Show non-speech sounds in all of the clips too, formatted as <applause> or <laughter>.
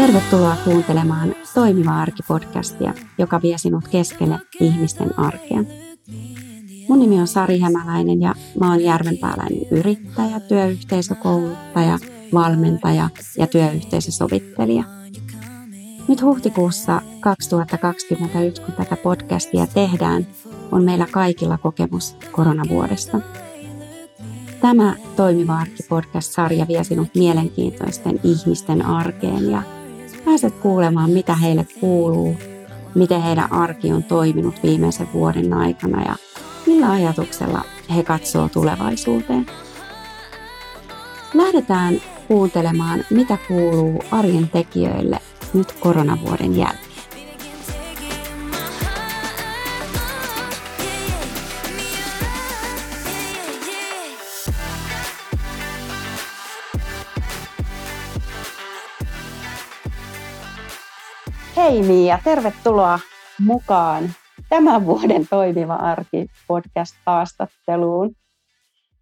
Tervetuloa kuuntelemaan Toimiva arki-podcastia, joka vie sinut keskelle ihmisten arkea. Mun nimi on Sari Hämäläinen ja mä oon järvenpääläinen yrittäjä, työyhteisökouluttaja, valmentaja ja työyhteisösovittelija. Nyt huhtikuussa 2021, kun tätä podcastia tehdään, on meillä kaikilla kokemus koronavuodesta. Tämä Toimiva arki-podcast-sarja vie sinut mielenkiintoisten ihmisten arkeen ja pääset kuulemaan, mitä heille kuuluu, miten heidän arki on toiminut viimeisen vuoden aikana ja millä ajatuksella he katsoo tulevaisuuteen. Lähdetään kuuntelemaan, mitä kuuluu arjen tekijöille nyt koronavuoden jälkeen. Hei Mia, tervetuloa mukaan tämän vuoden Toimiva arki podcast-haastatteluun.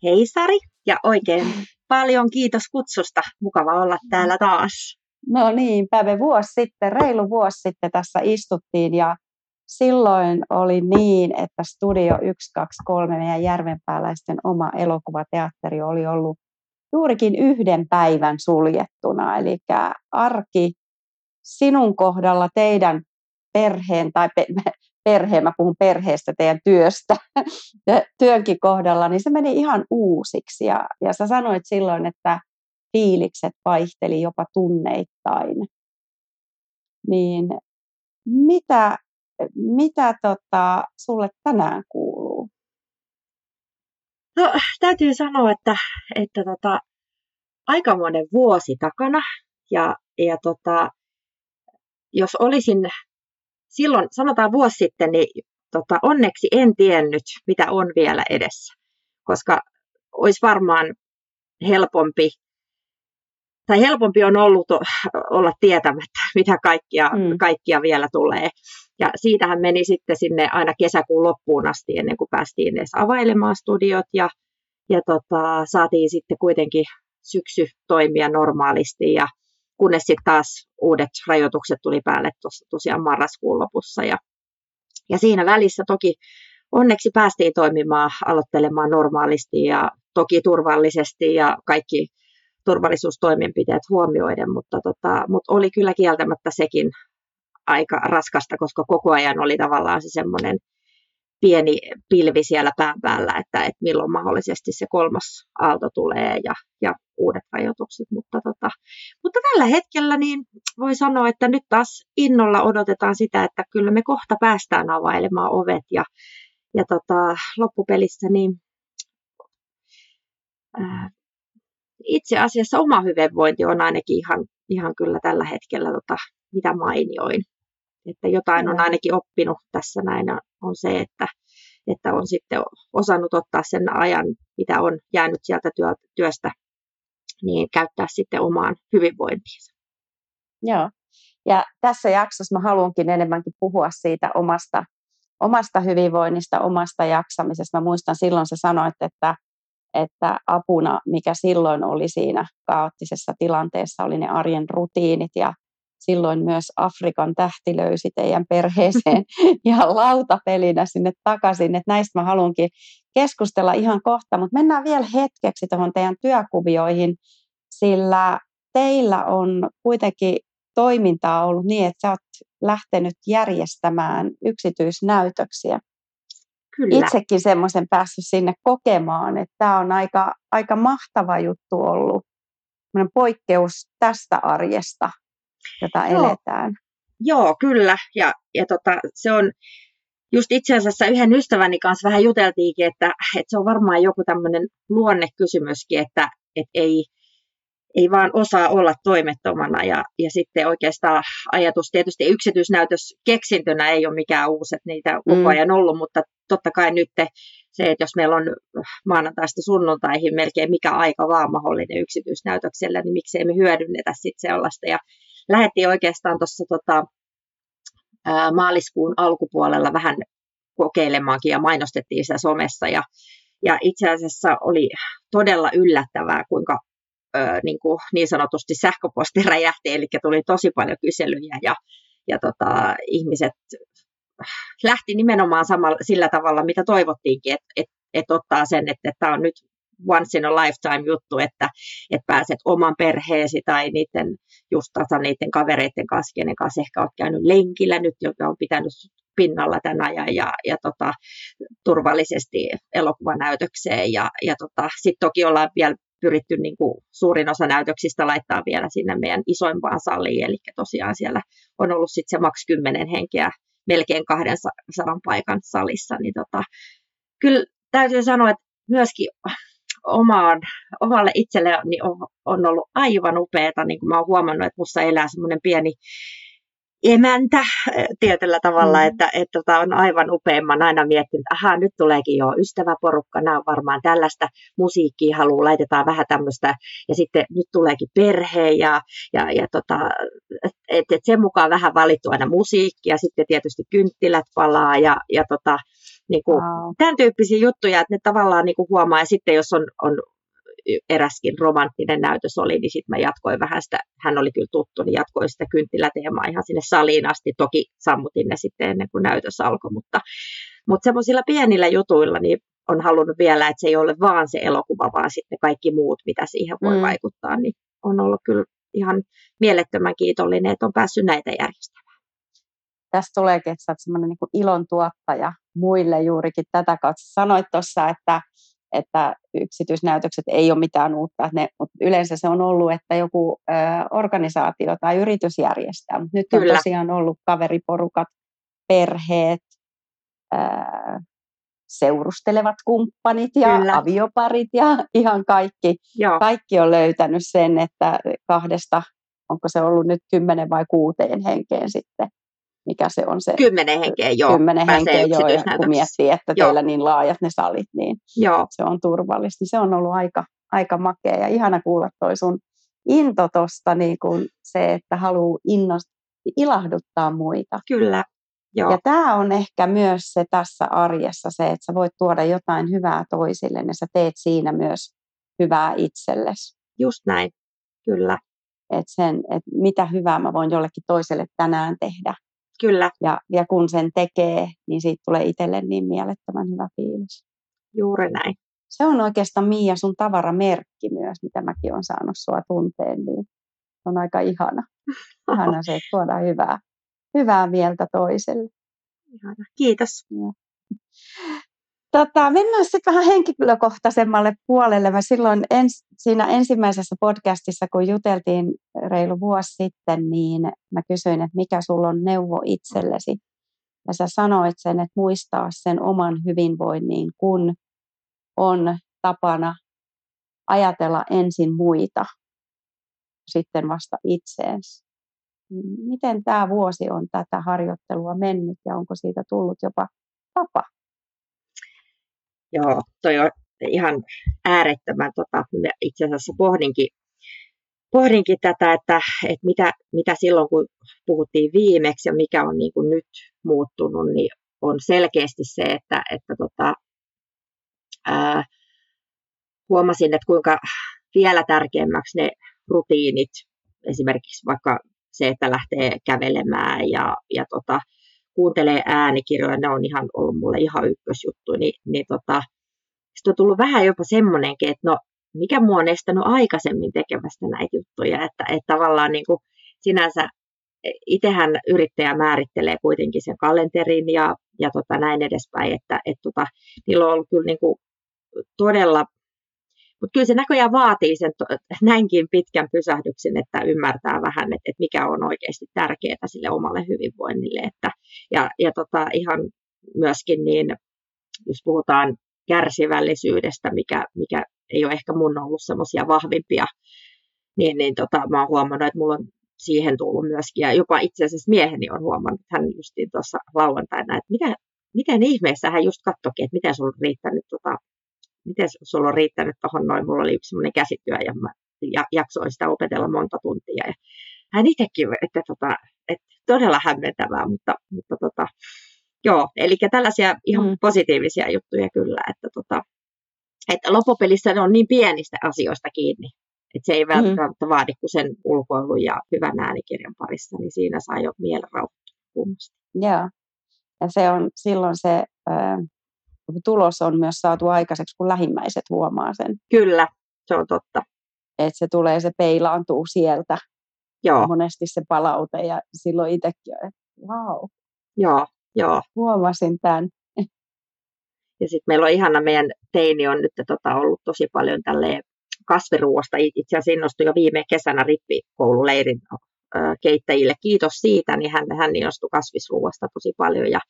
Hei Sari ja oikein paljon kiitos kutsusta. Mukava olla täällä taas. No niin, päivä vuosi sitten, reilu vuosi sitten tässä istuttiin ja silloin oli niin, että Studio 123, meidän järvenpääläisten oma elokuvateatteri, oli ollut juurikin yhden päivän suljettuna. Eli arki sinun kohdalla teidän perheen tai pe- perheen, mä puhun perheestä, teidän työstä, työnkin kohdalla, niin se meni ihan uusiksi. Ja, ja sä sanoit silloin, että fiilikset vaihteli jopa tunneittain. Niin mitä, mitä tota, sulle tänään kuuluu? No, täytyy sanoa, että, että tota, aikamoinen vuosi takana. Ja, ja tota, jos olisin silloin, sanotaan vuosi sitten, niin tota, onneksi en tiennyt, mitä on vielä edessä, koska olisi varmaan helpompi, tai helpompi on ollut olla tietämättä, <laughs> mitä kaikkia, mm. kaikkia vielä tulee. Ja siitähän meni sitten sinne aina kesäkuun loppuun asti, ennen kuin päästiin edes availemaan studiot, ja, ja tota, saatiin sitten kuitenkin syksy toimia normaalisti, ja kunnes sitten taas uudet rajoitukset tuli päälle tuossa tosiaan marraskuun lopussa. Ja, ja siinä välissä toki onneksi päästiin toimimaan, aloittelemaan normaalisti ja toki turvallisesti ja kaikki turvallisuustoimenpiteet huomioiden, mutta, tota, mutta oli kyllä kieltämättä sekin aika raskasta, koska koko ajan oli tavallaan se semmoinen pieni pilvi siellä pään päällä, että, että milloin mahdollisesti se kolmas aalto tulee ja, ja uudet rajoitukset. Mutta, tota, mutta tällä hetkellä niin voi sanoa, että nyt taas innolla odotetaan sitä, että kyllä me kohta päästään availemaan ovet ja, ja tota, loppupelissä niin ää, itse asiassa oma hyvinvointi on ainakin ihan, ihan kyllä tällä hetkellä tota, mitä mainioin. Että jotain on ainakin oppinut tässä näin on se, että, että on sitten osannut ottaa sen ajan, mitä on jäänyt sieltä työ, työstä, niin käyttää sitten omaan hyvinvointiinsa. Joo. Ja tässä jaksossa mä haluankin enemmänkin puhua siitä omasta, omasta hyvinvoinnista, omasta jaksamisesta. Mä muistan silloin sä sanoit, että, että apuna, mikä silloin oli siinä kaoottisessa tilanteessa, oli ne arjen rutiinit ja silloin myös Afrikan tähti löysi teidän perheeseen <laughs> ihan lautapelinä sinne takaisin. Että näistä mä haluankin keskustella ihan kohta, mutta mennään vielä hetkeksi tuohon teidän työkuvioihin, sillä teillä on kuitenkin toimintaa ollut niin, että sä oot lähtenyt järjestämään yksityisnäytöksiä. Kyllä. Itsekin semmoisen päässyt sinne kokemaan, että tämä on aika, aika mahtava juttu ollut, poikkeus tästä arjesta, jota Joo. eletään. Joo, kyllä. Ja, ja tota, se on just itse asiassa yhden ystäväni kanssa vähän juteltiinkin, että, että se on varmaan joku tämmöinen luonnekysymyskin, että, että ei, ei vaan osaa olla toimettomana. Ja, ja sitten oikeastaan ajatus, tietysti yksityisnäytös keksintönä ei ole mikään uusi, että niitä on koko mm. ajan ollut, mutta totta kai nyt se, että jos meillä on maanantaista sunnuntaihin melkein mikä aika vaan mahdollinen yksityisnäytöksellä, niin miksei me hyödynnetä sitten sellaista. Ja lähdettiin oikeastaan tuossa tota, maaliskuun alkupuolella vähän kokeilemaankin ja mainostettiin sitä somessa. Ja, ja itse asiassa oli todella yllättävää, kuinka ö, niin, kuin niin sanotusti sähköposti räjähti, eli tuli tosi paljon kyselyjä ja, ja tota, ihmiset lähti nimenomaan samalla, sillä tavalla, mitä toivottiinkin, että et, et ottaa sen, että tämä on nyt once in a lifetime juttu, että, että pääset oman perheesi tai niiden, just tasa niiden kavereiden kanssa, kenen kanssa ehkä olet käynyt lenkillä nyt, joka on pitänyt pinnalla tämän ajan ja, ja tota, turvallisesti elokuvanäytökseen. Ja, ja tota, sitten toki ollaan vielä pyritty niin kuin suurin osa näytöksistä laittaa vielä sinne meidän isoimpaan saliin, eli tosiaan siellä on ollut sitten se maks 10 henkeä melkein 200 paikan salissa, niin tota, kyllä täytyy sanoa, että myöskin omaan, omalle itselleni on, on ollut aivan upeaa, niin kuin mä oon huomannut, että musta elää semmoinen pieni emäntä tietyllä tavalla, mm. että, että, tota, on aivan upea. Mä aina miettinyt, että ahaa, nyt tuleekin jo ystäväporukka, nämä on varmaan tällaista musiikkia haluaa, laitetaan vähän tämmöistä, ja sitten nyt tuleekin perhe, ja, ja, ja tota, että et sen mukaan vähän valittu aina musiikkia, sitten tietysti kynttilät palaa, ja, ja tota, niin kuin, wow. tämän tyyppisiä juttuja, että ne tavallaan niin kuin huomaa, ja sitten jos on, on eräskin romanttinen näytös oli, niin sitten mä jatkoin vähän sitä, hän oli kyllä tuttu, niin jatkoin sitä kynttiläteemaa ihan sinne saliin asti. Toki sammutin ne sitten ennen kuin näytös alkoi, mutta, mutta semmoisilla pienillä jutuilla niin on halunnut vielä, että se ei ole vaan se elokuva, vaan sitten kaikki muut, mitä siihen voi mm. vaikuttaa, niin on ollut kyllä ihan mielettömän kiitollinen, että on päässyt näitä järjestämään. Tässä tuleekin, että olet semmoinen niin ilon tuottaja muille juurikin tätä kautta. Sanoit tuossa, että että yksityisnäytökset ei ole mitään uutta, ne, mutta yleensä se on ollut, että joku ö, organisaatio tai yritys järjestää, nyt on Kyllä. tosiaan ollut kaveriporukat, perheet, ö, seurustelevat kumppanit ja Kyllä. avioparit ja ihan kaikki. Joo. Kaikki on löytänyt sen, että kahdesta, onko se ollut nyt kymmenen vai kuuteen henkeen sitten mikä se on se. Kymmenen henkeä, joo. Kymmenen henkeä, joo, ja kun miettii, että joo. teillä niin laajat ne salit, niin joo. se on turvallista. Se on ollut aika, aika makea ja ihana kuulla toi sun into tosta, niin kuin se, että haluaa innost, ilahduttaa muita. Kyllä, Joo. Ja tämä on ehkä myös se tässä arjessa se, että sä voit tuoda jotain hyvää toisille, niin sä teet siinä myös hyvää itsellesi. Just näin, kyllä. Et sen, et mitä hyvää mä voin jollekin toiselle tänään tehdä. Kyllä. Ja, ja kun sen tekee, niin siitä tulee itselle niin mielettömän hyvä fiilis. Juuri näin. Se on oikeastaan Miia sun tavaramerkki myös, mitä mäkin olen saanut sua tunteen, niin on aika ihana. <laughs> Ihana se, että tuodaan hyvää, hyvää mieltä toiselle. Ihana. Kiitos. Ja. Tota, mennään sitten vähän henkilökohtaisemmalle puolelle. Mä silloin ens, siinä ensimmäisessä podcastissa, kun juteltiin reilu vuosi sitten, niin mä kysyin, että mikä sulla on neuvo itsellesi. Ja sä sanoit sen, että muistaa sen oman hyvinvoinnin, kun on tapana ajatella ensin muita, sitten vasta itseensä. Miten tämä vuosi on tätä harjoittelua mennyt ja onko siitä tullut jopa tapa? Joo, toi on ihan äärettömän, tota, itse asiassa pohdinkin, pohdinkin tätä, että, että mitä, mitä silloin kun puhuttiin viimeksi ja mikä on niin kuin nyt muuttunut, niin on selkeästi se, että, että tota, ää, huomasin, että kuinka vielä tärkeämmäksi ne rutiinit, esimerkiksi vaikka se, että lähtee kävelemään ja, ja tota, kuuntelee äänikirjoja, ne on ihan ollut mulle ihan ykkösjuttu, niin, niin tota, sitten on tullut vähän jopa semmoinenkin, että no mikä mua on estänyt aikaisemmin tekemästä näitä juttuja, että, että tavallaan niin kuin sinänsä itsehän yrittäjä määrittelee kuitenkin sen kalenterin ja, ja tota näin edespäin, että et tota, niillä on ollut kyllä niin kuin todella mutta kyllä se näköjään vaatii sen näinkin pitkän pysähdyksen, että ymmärtää vähän, että, että mikä on oikeasti tärkeää sille omalle hyvinvoinnille. Että, ja ja tota, ihan myöskin niin, jos puhutaan kärsivällisyydestä, mikä, mikä ei ole ehkä mun ollut semmoisia vahvimpia, niin, niin tota, mä oon huomannut, että mulla on siihen tullut myöskin, ja jopa itse asiassa mieheni on huomannut, hän justiin tuossa lauantaina, että mitä, miten ihmeessä hän just katsokin, että miten sulla on riittänyt tota, miten sulla on riittänyt tuohon noin, mulla oli semmoinen käsityö ja mä jaksoin sitä opetella monta tuntia. Ja hän itsekin, että, tota, että todella hämmentävää, mutta, mutta tota, joo, eli tällaisia ihan mm. positiivisia juttuja kyllä, että, tota, että loppupelissä ne on niin pienistä asioista kiinni, Et se ei mm. välttämättä mm. vaadi kuin sen ulkoilun ja hyvän äänikirjan parissa, niin siinä saa jo mielen rauhoittua Joo. Ja se on silloin se äh, tulos on myös saatu aikaiseksi, kun lähimmäiset huomaa sen. Kyllä, se on totta. Että se tulee, se peilaantuu sieltä. Joo. Monesti se palaute ja silloin itsekin, että wow. Joo, joo. Huomasin tämän. Ja sitten meillä on ihana, meidän teini on nyt tota, ollut tosi paljon tälle kasviruoasta. Itse asiassa innostui jo viime kesänä rippikoululeirin keittäjille. Kiitos siitä, niin hän, hän innostui kasvisruoasta tosi paljon. Ja,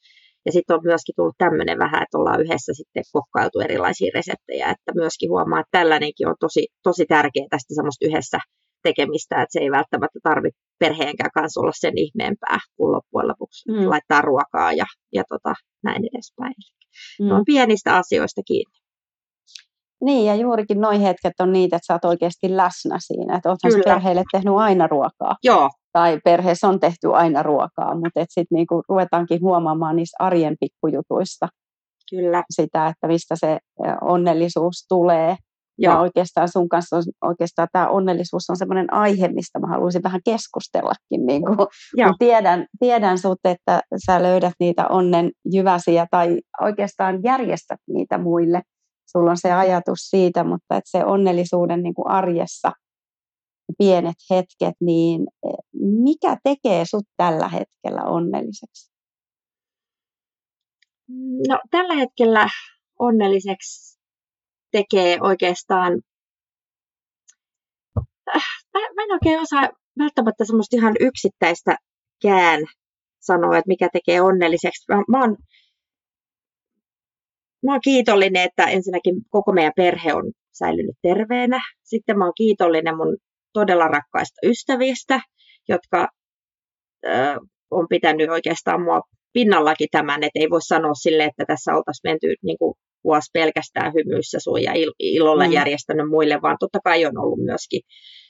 ja sitten on myöskin tullut tämmöinen vähän, että ollaan yhdessä sitten kokkailtu erilaisia reseptejä, että myöskin huomaa, että tällainenkin on tosi, tosi tärkeää tästä semmoista yhdessä tekemistä, että se ei välttämättä tarvitse perheenkään kanssa olla sen ihmeempää, kun loppujen lopuksi mm. laittaa ruokaa ja, ja tota, näin edespäin. Mm. on pienistä asioista kiinni. Niin, ja juurikin noin hetket on niitä, että sä oot oikeasti läsnä siinä, että oothan perheelle tehnyt aina ruokaa. Joo. Tai perheessä on tehty aina ruokaa, mutta sitten niinku ruvetaankin huomaamaan niistä arjen pikkujutuista Kyllä. sitä, että mistä se onnellisuus tulee. Joo. Ja oikeastaan sun kanssa on, oikeastaan tämä onnellisuus on sellainen aihe, mistä mä haluaisin vähän keskustellakin. Niin kuin, kun tiedän, tiedän sut, että sä löydät niitä onnen jyväsiä tai oikeastaan järjestät niitä muille. Sulla on se ajatus siitä, mutta että se onnellisuuden niin kuin arjessa pienet hetket, niin eh, mikä tekee sut tällä hetkellä onnelliseksi? No tällä hetkellä onnelliseksi tekee oikeastaan, äh, mä, mä en oikein osaa välttämättä semmoista ihan yksittäistä kään sanoa, että mikä tekee onnelliseksi. Mä, mä, oon, mä oon kiitollinen, että ensinnäkin koko meidän perhe on säilynyt terveenä. Sitten mä oon kiitollinen mun todella rakkaista ystävistä, jotka ö, on pitänyt oikeastaan mua pinnallakin tämän, että ei voi sanoa sille, että tässä oltaisiin menty niin kuin vuosi pelkästään hymyissä sun ja il- ilolla mm. järjestänyt muille, vaan totta kai on ollut myöskin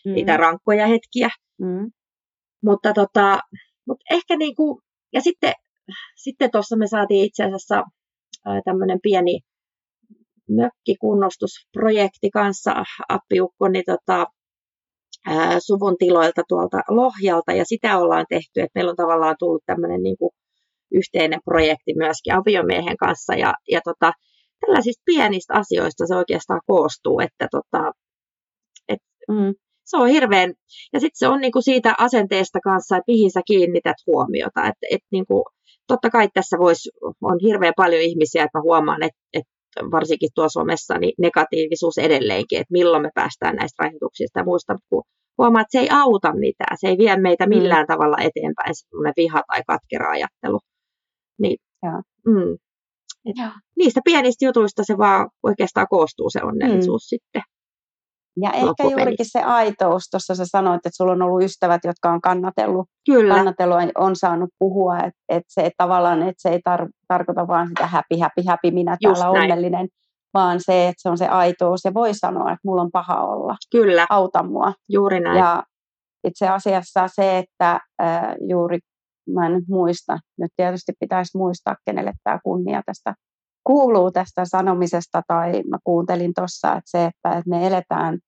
mm. niitä rankkoja hetkiä. Mm. Mutta tota, mut ehkä niinku, ja sitten sitten tuossa me saatiin itse asiassa tämmöinen pieni mökkikunnostusprojekti kanssa. Appiukko, niin tota, suvun tiloilta tuolta Lohjalta, ja sitä ollaan tehty, että meillä on tavallaan tullut tämmöinen niin kuin yhteinen projekti myöskin aviomiehen kanssa, ja, ja tota, tällaisista pienistä asioista se oikeastaan koostuu, että tota, et, mm, se on hirveän, ja sitten se on niinku siitä asenteesta kanssa, että mihin sä kiinnität huomiota, että et niinku, totta kai tässä vois, on hirveän paljon ihmisiä, että mä huomaan, että et varsinkin tuossa somessa niin negatiivisuus edelleenkin, että milloin me päästään näistä rajoituksista ja muista, kun huomaa, että se ei auta mitään, se ei vie meitä mm. millään mm. tavalla eteenpäin, semmoinen viha tai katkera ajattelu. Niin, ja. Mm, et niistä pienistä jutuista se vaan oikeastaan koostuu se onnellisuus mm. sitten. Ja ehkä juurikin se aitous, tuossa sä sanoit, että sulla on ollut ystävät, jotka on kannatellut, Kyllä. kannatellut on saanut puhua, että, että se tavallaan, että se ei tar- tarkoita vaan sitä happy, happy, happy, minä Just täällä näin. onnellinen, vaan se, että se on se aitous ja voi sanoa, että mulla on paha olla. Kyllä. Auta mua. Juuri näin. Ja itse asiassa se, että äh, juuri mä en muista. Nyt tietysti pitäisi muistaa, kenelle tämä kunnia tästä kuuluu tästä sanomisesta, tai mä kuuntelin tuossa, että se, että, että me eletään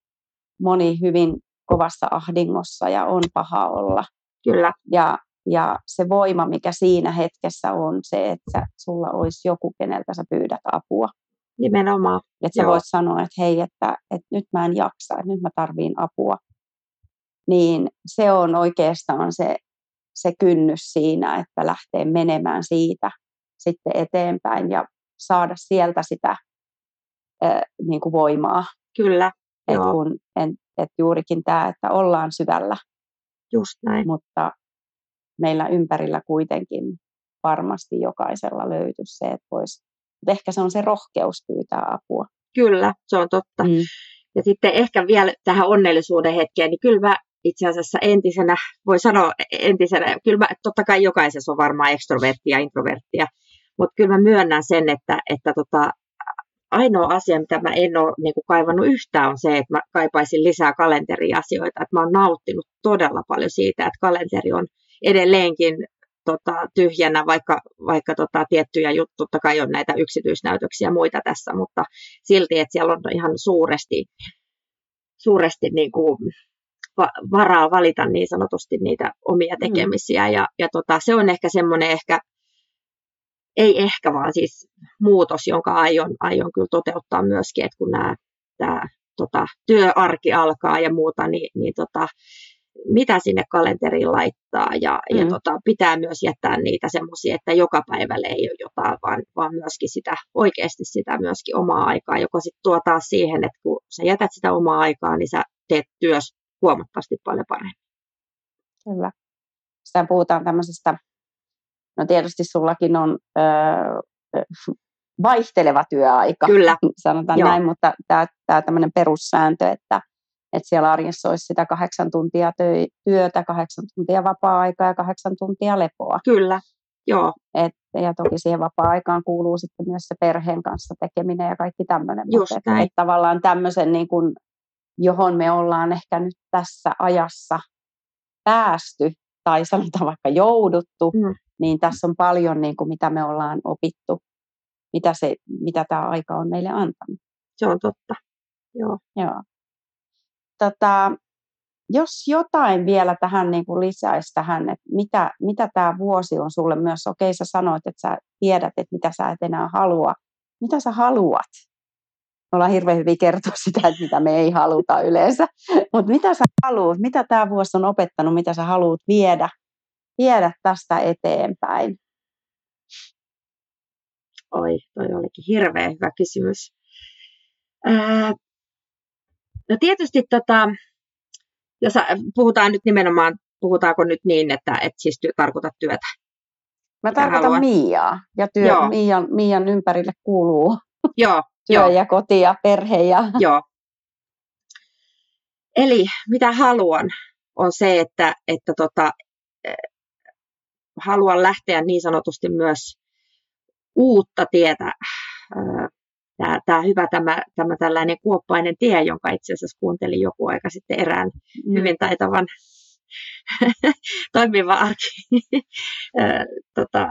moni hyvin kovassa ahdingossa ja on paha olla. Kyllä. Ja, ja se voima, mikä siinä hetkessä on se, että sulla olisi joku, keneltä sä pyydät apua. Nimenomaan. Että sä voit sanoa, että hei, että, että nyt mä en jaksa, että nyt mä tarviin apua. Niin se on oikeastaan se se kynnys siinä, että lähtee menemään siitä sitten eteenpäin ja saada sieltä sitä äh, niin kuin voimaa. Kyllä. Et kun, en, et juurikin tämä, että ollaan syvällä. Just näin. Mutta meillä ympärillä kuitenkin varmasti jokaisella löytyisi se, että voisi, mutta ehkä se on se rohkeus pyytää apua. Kyllä, se on totta. Mm. Ja sitten ehkä vielä tähän onnellisuuden hetkeen, niin kyllä mä itse asiassa entisenä, voi sanoa entisenä, kyllä mä, totta kai jokaisessa on varmaan ekstroverttia ja introverttia, mutta kyllä mä myönnän sen, että, että tota, ainoa asia, mitä mä en ole niin kuin kaivannut yhtään, on se, että mä kaipaisin lisää kalenteriasioita. Että mä oon nauttinut todella paljon siitä, että kalenteri on edelleenkin tota, tyhjänä, vaikka, vaikka tota, tiettyjä juttuja, totta kai on näitä yksityisnäytöksiä ja muita tässä, mutta silti, että siellä on ihan suuresti suuresti niin kuin varaa valita niin sanotusti niitä omia mm. tekemisiä. Mm. Ja, ja tota, se on ehkä semmoinen ehkä, ei ehkä vaan siis muutos, jonka aion, aion kyllä toteuttaa myöskin, että kun nämä, tämä tota, työarki alkaa ja muuta, niin, niin tota, mitä sinne kalenteriin laittaa ja, mm. ja tota, pitää myös jättää niitä semmoisia, että joka päivälle ei ole jotain, vaan, vaan myöskin sitä, oikeasti sitä myöskin omaa aikaa, joka sitten tuo taas siihen, että kun sä jätät sitä omaa aikaa, niin sä teet työs huomattavasti paljon paremmin. Kyllä. Sitä puhutaan tämmöisestä, no tietysti sullakin on öö, vaihteleva työaika, Kyllä. <laughs> sanotaan Joo. näin, mutta tämä tämmöinen perussääntö, että että siellä arjessa olisi sitä kahdeksan tuntia työtä, kahdeksan tuntia vapaa-aikaa ja kahdeksan tuntia lepoa. Kyllä, joo. Et, ja toki siihen vapaa-aikaan kuuluu sitten myös se perheen kanssa tekeminen ja kaikki tämmöinen. Just mutta et, et tavallaan tämmöisen, niin kun, johon me ollaan ehkä nyt tässä ajassa päästy, tai sanotaan vaikka jouduttu, mm. Niin tässä on paljon, niin kuin, mitä me ollaan opittu, mitä, se, mitä tämä aika on meille antanut. Se on totta, joo. joo tota, jos jotain vielä tähän niin kuin lisäisi tähän, että mitä, mitä tämä vuosi on sulle myös, okei sä sanoit, että sä tiedät, että mitä sä et enää halua, mitä sä haluat? Me ollaan hirveän hyvin kertoa <laughs> sitä, että mitä me ei haluta yleensä, mutta mitä sä haluat, mitä tämä vuosi on opettanut, mitä sä haluat viedä, viedä tästä eteenpäin? Oi, toi olikin hirveän hyvä kysymys. Ää, No tietysti tota, jos puhutaan nyt nimenomaan, puhutaanko nyt niin, että et siis työ, tarkoitat työtä? Mä tarkoitan haluat. Miaa ja työ, Mian, Mian ympärille kuuluu Joo, <laughs> työ jo. ja koti ja perhe. Ja... <laughs> Joo. Eli mitä haluan on se, että, että tota, haluan lähteä niin sanotusti myös uutta tietä tämä, tämä hyvä tämä, tämä tällainen kuoppainen tie, jonka itse asiassa kuuntelin joku aika sitten erään mm. hyvin taitavan <laughs> toimiva arki <laughs> tota,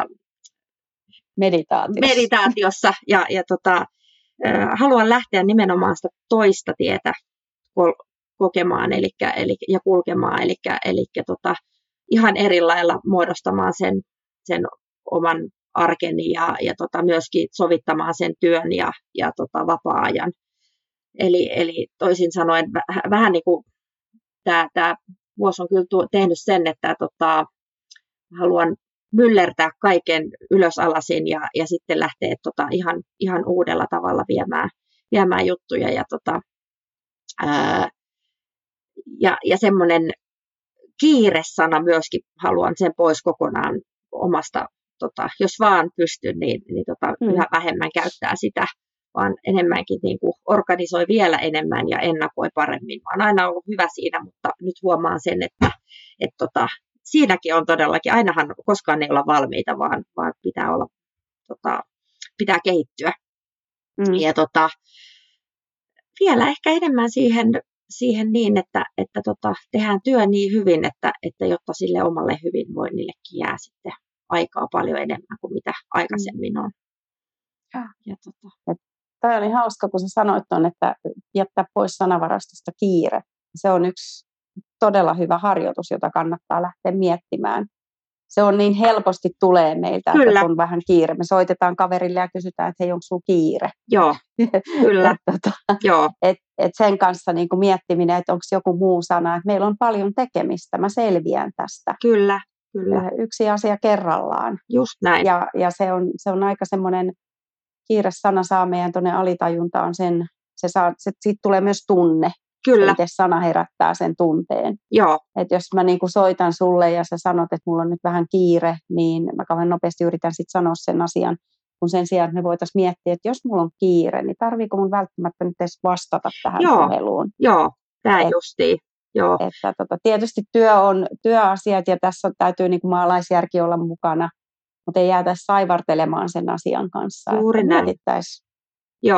meditaatiossa. meditaatiossa ja, ja tota, haluan lähteä nimenomaan sitä toista tietä kokemaan eli, eli, ja kulkemaan, eli, eli tota, ihan eri lailla muodostamaan sen, sen oman arkeni ja, ja tota, myöskin sovittamaan sen työn ja, ja tota, vapaa-ajan. Eli, eli toisin sanoen väh, vähän niin kuin tämä, tämä vuosi on kyllä tuo, tehnyt sen, että tota, haluan myllertää kaiken ylösalasin ja, ja sitten lähteä tota, ihan, ihan uudella tavalla viemään, viemään juttuja. Ja, tota, ää, ja, ja semmoinen kiiresana myöskin haluan sen pois kokonaan omasta tota, jos vaan pystyn, niin, niin tota, mm. yhä vähemmän käyttää sitä, vaan enemmänkin niin kuin organisoi vielä enemmän ja ennakoi paremmin. Mä oon aina ollut hyvä siinä, mutta nyt huomaan sen, että et tota, siinäkin on todellakin, ainahan koskaan ei olla valmiita, vaan, vaan pitää, olla, tota, pitää kehittyä. Mm. Ja tota, vielä ehkä enemmän siihen, siihen niin, että, että tota, tehdään työ niin hyvin, että, että jotta sille omalle hyvinvoinnillekin jää sitten aikaa paljon enemmän kuin mitä aikaisemmin on. Ja, ja tota. Tämä oli hauska, kun sä sanoit tuon, että jättää pois sanavarastosta kiire. Se on yksi todella hyvä harjoitus, jota kannattaa lähteä miettimään. Se on niin helposti tulee meiltä, kyllä. että on vähän kiire. Me soitetaan kaverille ja kysytään, että hei, onko sulla kiire? Joo, kyllä. <laughs> tota, Joo. Et, et sen kanssa niin kuin miettiminen, että onko joku muu sana, että meillä on paljon tekemistä, mä selviän tästä. Kyllä, Kyllä. Yksi asia kerrallaan. Just näin. Ja, ja se, on, se on aika semmoinen kiire sana saa meidän tuonne alitajuntaan sen, se saa, se, siitä tulee myös tunne. Kyllä. Miten sana herättää sen tunteen. Joo. Et jos mä niinku soitan sulle ja sä sanot, että mulla on nyt vähän kiire, niin mä kauhean nopeasti yritän sitten sanoa sen asian, kun sen sijaan, että me voitaisiin miettiä, että jos mulla on kiire, niin tarviiko mun välttämättä nyt edes vastata tähän Joo. puheluun. Joo, tämä justiin. Joo. Että tota, tietysti työ on työasiat ja tässä täytyy niin kuin maalaisjärki olla mukana, mutta ei jäätäisi saivartelemaan sen asian kanssa. Juuri näin. Mietittäisi,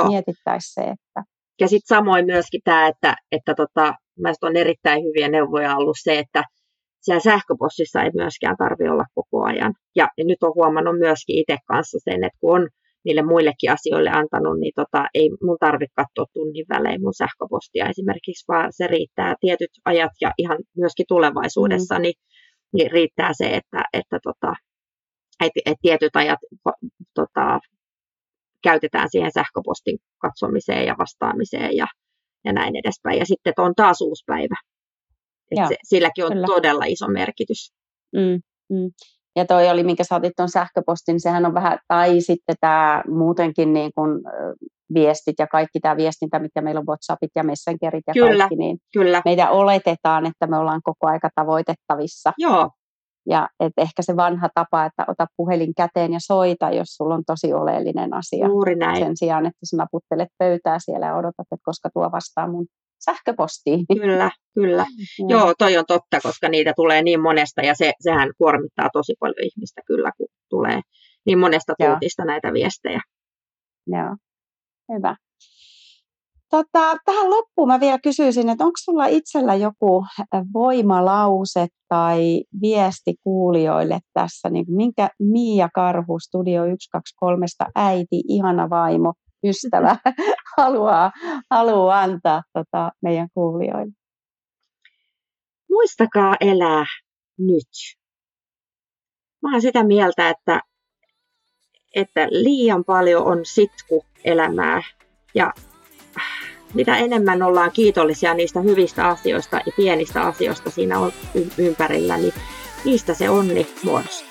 mietittäisi se. Että... Ja sitten samoin myöskin tämä, että, että tota, on erittäin hyviä neuvoja ollut se, että siellä sähköpostissa ei myöskään tarvitse olla koko ajan. Ja, ja nyt on huomannut myöskin itse kanssa sen, että kun on niille muillekin asioille antanut, niin tota, ei mun tarvitse katsoa tunnin välein mun sähköpostia esimerkiksi, vaan se riittää tietyt ajat ja ihan myöskin tulevaisuudessa, mm. niin, niin riittää se, että, että tota, et, et tietyt ajat tota, käytetään siihen sähköpostin katsomiseen ja vastaamiseen ja, ja näin edespäin. Ja sitten on taas uusi päivä. Et se, silläkin on kyllä. todella iso merkitys. Mm, mm. Ja toi oli, minkä sä otit tuon sähköpostin, sehän on vähän, tai sitten tämä muutenkin niin kuin, viestit ja kaikki tämä viestintä, mikä meillä on WhatsAppit ja Messengerit ja kyllä, kaikki, niin kyllä. meidän oletetaan, että me ollaan koko aika tavoitettavissa. Joo. Ja et ehkä se vanha tapa, että ota puhelin käteen ja soita, jos sulla on tosi oleellinen asia. Juuri näin. Sen sijaan, että sä naputtelet pöytää siellä ja odotat, että koska tuo vastaa mun sähköpostiin. Kyllä, kyllä. <laughs> Mm. Joo, toi on totta, koska niitä tulee niin monesta ja se, sehän kuormittaa tosi paljon ihmistä kyllä, kun tulee niin monesta tuutista näitä viestejä. Joo, hyvä. Tota, tähän loppuun mä vielä kysyisin, että onko sulla itsellä joku voimalause tai viesti kuulijoille tässä, niin minkä Miia Karhu Studio 123 äiti, ihana vaimo, ystävä <laughs> haluaa, haluaa antaa tota, meidän kuulijoille? Muistakaa elää nyt. Mä oon sitä mieltä, että, että liian paljon on sitku elämää ja mitä enemmän ollaan kiitollisia niistä hyvistä asioista ja pienistä asioista siinä on ympärillä, niin niistä se onni muodostuu.